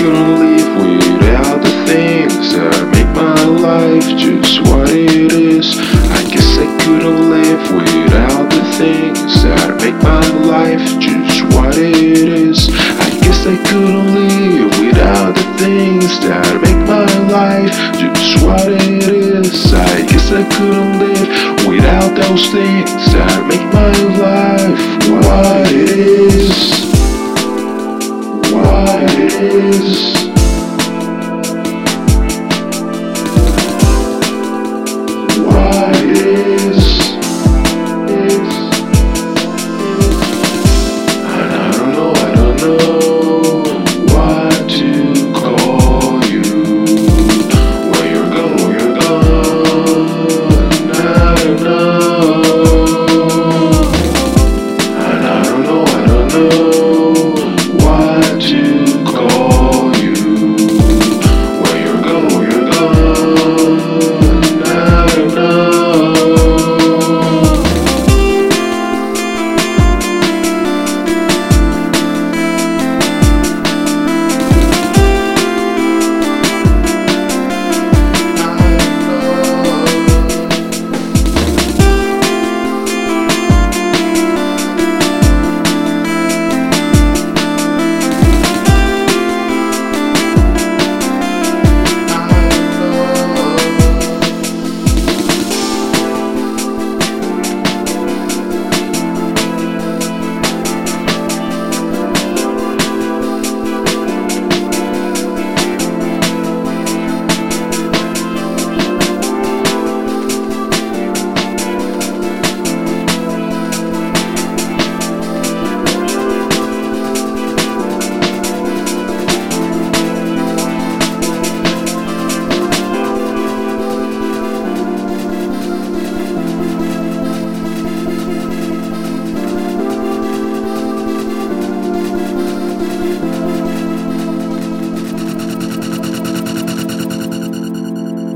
couldn't live without the things that make my life just what it is. I guess I couldn't live without the things that make my life just what it is. I guess I couldn't live without the things that make my life just what it is. I guess I couldn't live without those things that make my life what it is. Is.